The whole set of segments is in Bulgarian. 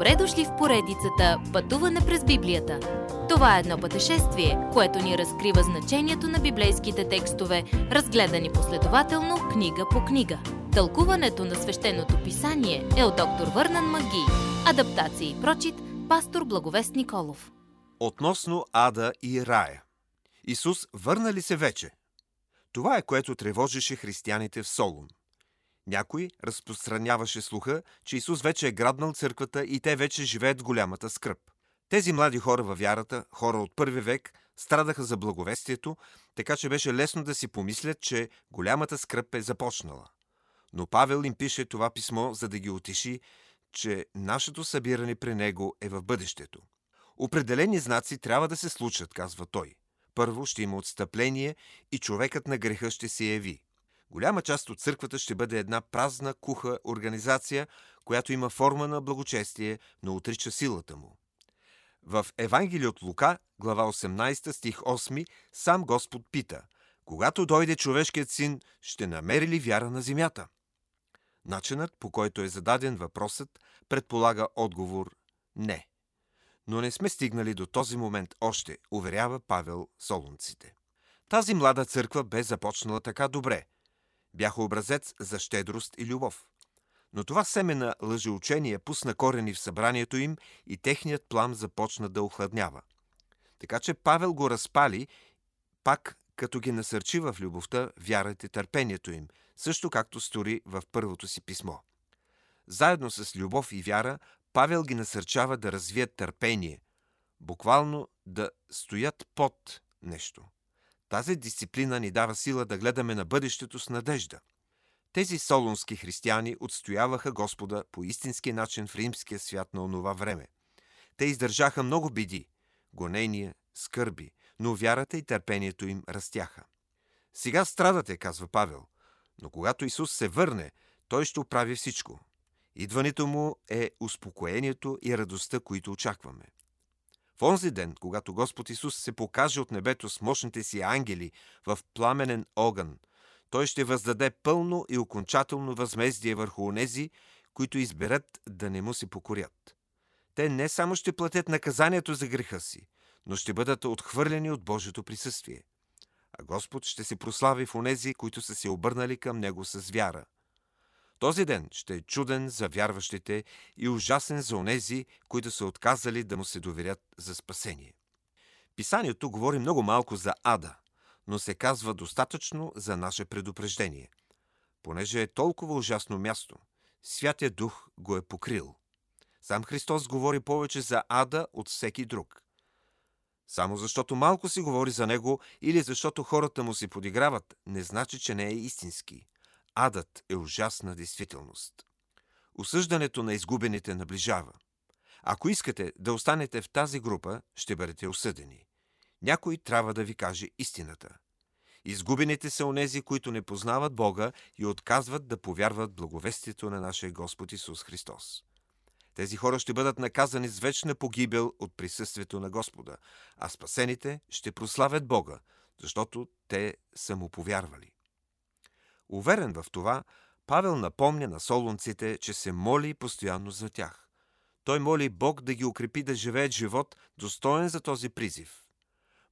Добре дошли в поредицата Пътуване през Библията. Това е едно пътешествие, което ни разкрива значението на библейските текстове, разгледани последователно книга по книга. Тълкуването на свещеното писание е от доктор Върнан Маги. Адаптация и прочит, пастор Благовест Николов. Относно Ада и Рая. Исус върна ли се вече? Това е което тревожеше християните в Солун. Някой разпространяваше слуха, че Исус вече е грабнал църквата и те вече живеят в голямата скръп. Тези млади хора във вярата, хора от първи век, страдаха за благовестието, така че беше лесно да си помислят, че голямата скръп е започнала. Но Павел им пише това писмо, за да ги отиши, че нашето събиране при него е в бъдещето. Определени знаци трябва да се случат, казва той. Първо ще има отстъпление и човекът на греха ще се яви. Голяма част от църквата ще бъде една празна, куха организация, която има форма на благочестие, но отрича силата му. В Евангелие от Лука, глава 18, стих 8, сам Господ пита «Когато дойде човешкият син, ще намери ли вяра на земята?» Начинът, по който е зададен въпросът, предполага отговор «Не». Но не сме стигнали до този момент още, уверява Павел Солунците. Тази млада църква бе започнала така добре – бяха образец за щедрост и любов. Но това семе на лъжеучение пусна корени в събранието им и техният план започна да охладнява. Така че Павел го разпали, пак като ги насърчи в любовта, вярата и търпението им, също както стори в първото си писмо. Заедно с любов и вяра, Павел ги насърчава да развият търпение, буквално да стоят под нещо – тази дисциплина ни дава сила да гледаме на бъдещето с надежда. Тези солунски християни отстояваха Господа по истински начин в римския свят на онова време. Те издържаха много биди, гонения, скърби, но вярата и търпението им растяха. Сега страдате, казва Павел, но когато Исус се върне, той ще оправи всичко. Идването му е успокоението и радостта, които очакваме. В онзи ден, когато Господ Исус се покаже от небето с мощните си ангели в пламенен огън, той ще въздаде пълно и окончателно възмездие върху онези, които изберат да не му се покорят. Те не само ще платят наказанието за греха си, но ще бъдат отхвърлени от Божието присъствие. А Господ ще се прослави в онези, които са се обърнали към Него с вяра – този ден ще е чуден за вярващите и ужасен за онези, които са отказали да му се доверят за спасение. Писанието говори много малко за ада, но се казва достатъчно за наше предупреждение. Понеже е толкова ужасно място, Святия Дух го е покрил. Сам Христос говори повече за ада от всеки друг. Само защото малко си говори за него или защото хората му си подиграват, не значи, че не е истински – Адът е ужасна действителност. Осъждането на изгубените наближава. Ако искате да останете в тази група, ще бъдете осъдени. Някой трябва да ви каже истината. Изгубените са онези, които не познават Бога и отказват да повярват благовестието на нашия Господ Исус Христос. Тези хора ще бъдат наказани с вечна погибел от присъствието на Господа, а спасените ще прославят Бога, защото те са му повярвали. Уверен в това, Павел напомня на солунците, че се моли постоянно за тях. Той моли Бог да ги укрепи да живеят живот, достоен за този призив.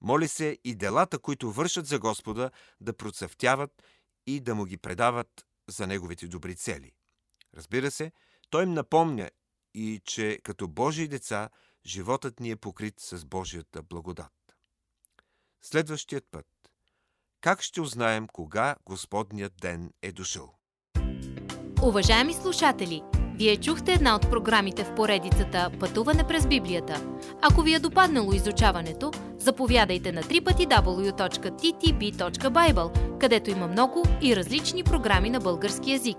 Моли се и делата, които вършат за Господа, да процъфтяват и да му ги предават за неговите добри цели. Разбира се, той им напомня и, че като Божии деца, животът ни е покрит с Божията благодат. Следващият път как ще узнаем кога Господният ден е дошъл? Уважаеми слушатели, вие чухте една от програмите в поредицата Пътуване през Библията. Ако ви е допаднало изучаването, заповядайте на www.ttb.bible, където има много и различни програми на български язик.